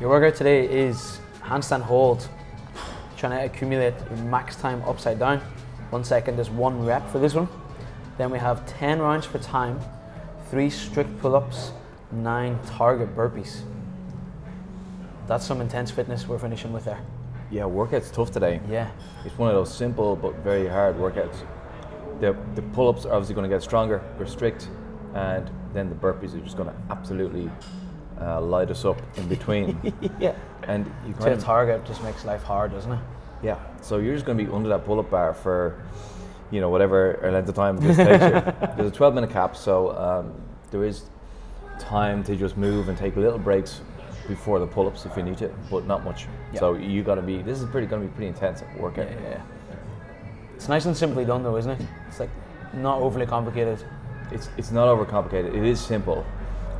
Your workout today is handstand hold, trying to accumulate max time upside down. One second is one rep for this one. Then we have 10 rounds for time, three strict pull ups, nine target burpees. That's some intense fitness we're finishing with there. Yeah, workout's tough today. Yeah. It's one of those simple but very hard workouts. The, the pull ups are obviously going to get stronger, they're strict, and then the burpees are just going to absolutely uh, light us up in between. yeah. and you kind of, target just makes life hard, doesn't it? yeah, so you're just going to be under that pull up bar for, you know, whatever length of time this takes you. There's a 12 minute cap, so um, there is time to just move and take little breaks before the pull ups if you need to, but not much. Yeah. So you got to be, this is pretty going to be pretty intense workout. Yeah. It's nice and simply done though, isn't it? It's like not overly complicated. it's it's not overcomplicated. It is simple,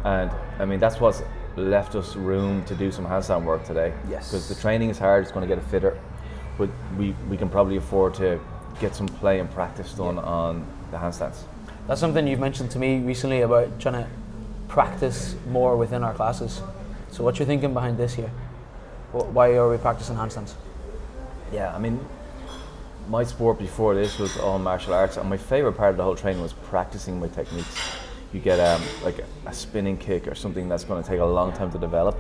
and I mean that's what's left us room to do some handstand work today. Yes. Because the training is hard. It's going to get a fitter, but we we can probably afford to get some play and practice done on the handstands. That's something you've mentioned to me recently about trying to practice more within our classes. So what's your thinking behind this here? Why are we practicing handstands? Yeah, I mean, my sport before this was all martial arts, and my favorite part of the whole training was practicing my techniques. You get um, like a, a spinning kick or something that's going to take a long time to develop.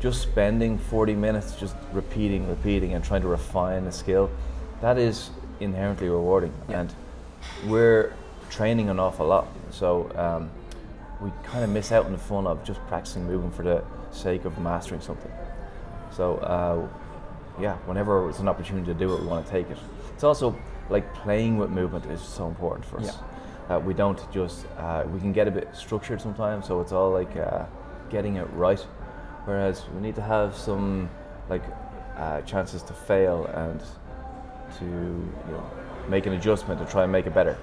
Just spending 40 minutes just repeating, repeating, and trying to refine the skill, that is inherently rewarding. And we're training an awful lot, so um, we kind of miss out on the fun of just practicing moving for the sake of mastering something. So uh, yeah, whenever it's an opportunity to do it, we want to take it. It's also like playing with movement is so important for us. Uh, we don't just uh, we can get a bit structured sometimes, so it's all like uh, getting it right. Whereas we need to have some like uh, chances to fail and to you know make an adjustment to try and make it better.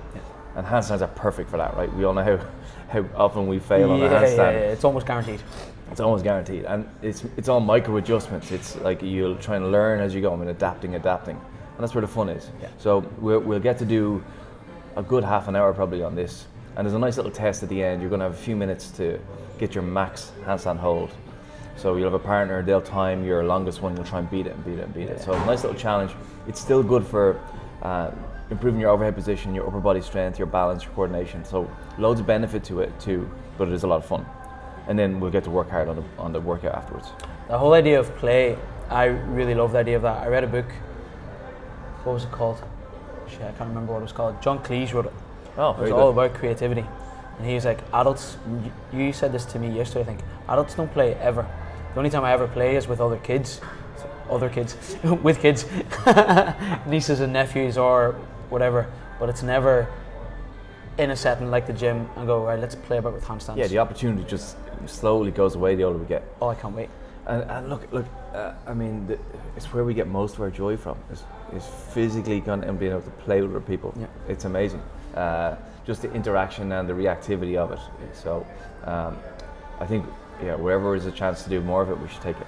And handstands are perfect for that, right? We all know how, how often we fail on a handstand yeah, yeah, it's almost guaranteed. it's almost guaranteed, and it's it's all micro adjustments. It's like you'll try and learn as you go, I mean, adapting, adapting, and that's where the fun is. Yeah. So we'll get to do a good half an hour probably on this, and there's a nice little test at the end. You're going to have a few minutes to get your max handstand hold. So you'll have a partner, they'll time your longest one. You'll try and beat it and beat it and beat it. So a nice little challenge. It's still good for. Uh, improving your overhead position, your upper body strength, your balance, your coordination. So loads of benefit to it too, but it is a lot of fun and then we'll get to work hard on the, on the workout afterwards. The whole idea of play, I really love the idea of that. I read a book. What was it called? Shit, I can't remember what it was called. John Cleese wrote it. Oh, It was all about creativity. And he was like, adults, you said this to me yesterday, I think. Adults don't play ever. The only time I ever play is with other kids. Other kids. with kids. Nieces and nephews or whatever. But it's never in a setting like the gym and go, right, let's play about with handstands. Yeah, the opportunity just slowly goes away the older we get. oh, I can't wait. And, and look, look, uh, I mean, the, it's where we get most of our joy from. Is, is physically going and being able to play with other people. Yeah. It's amazing. Uh, just the interaction and the reactivity of it. So, um, I think, yeah, wherever is a chance to do more of it, we should take it.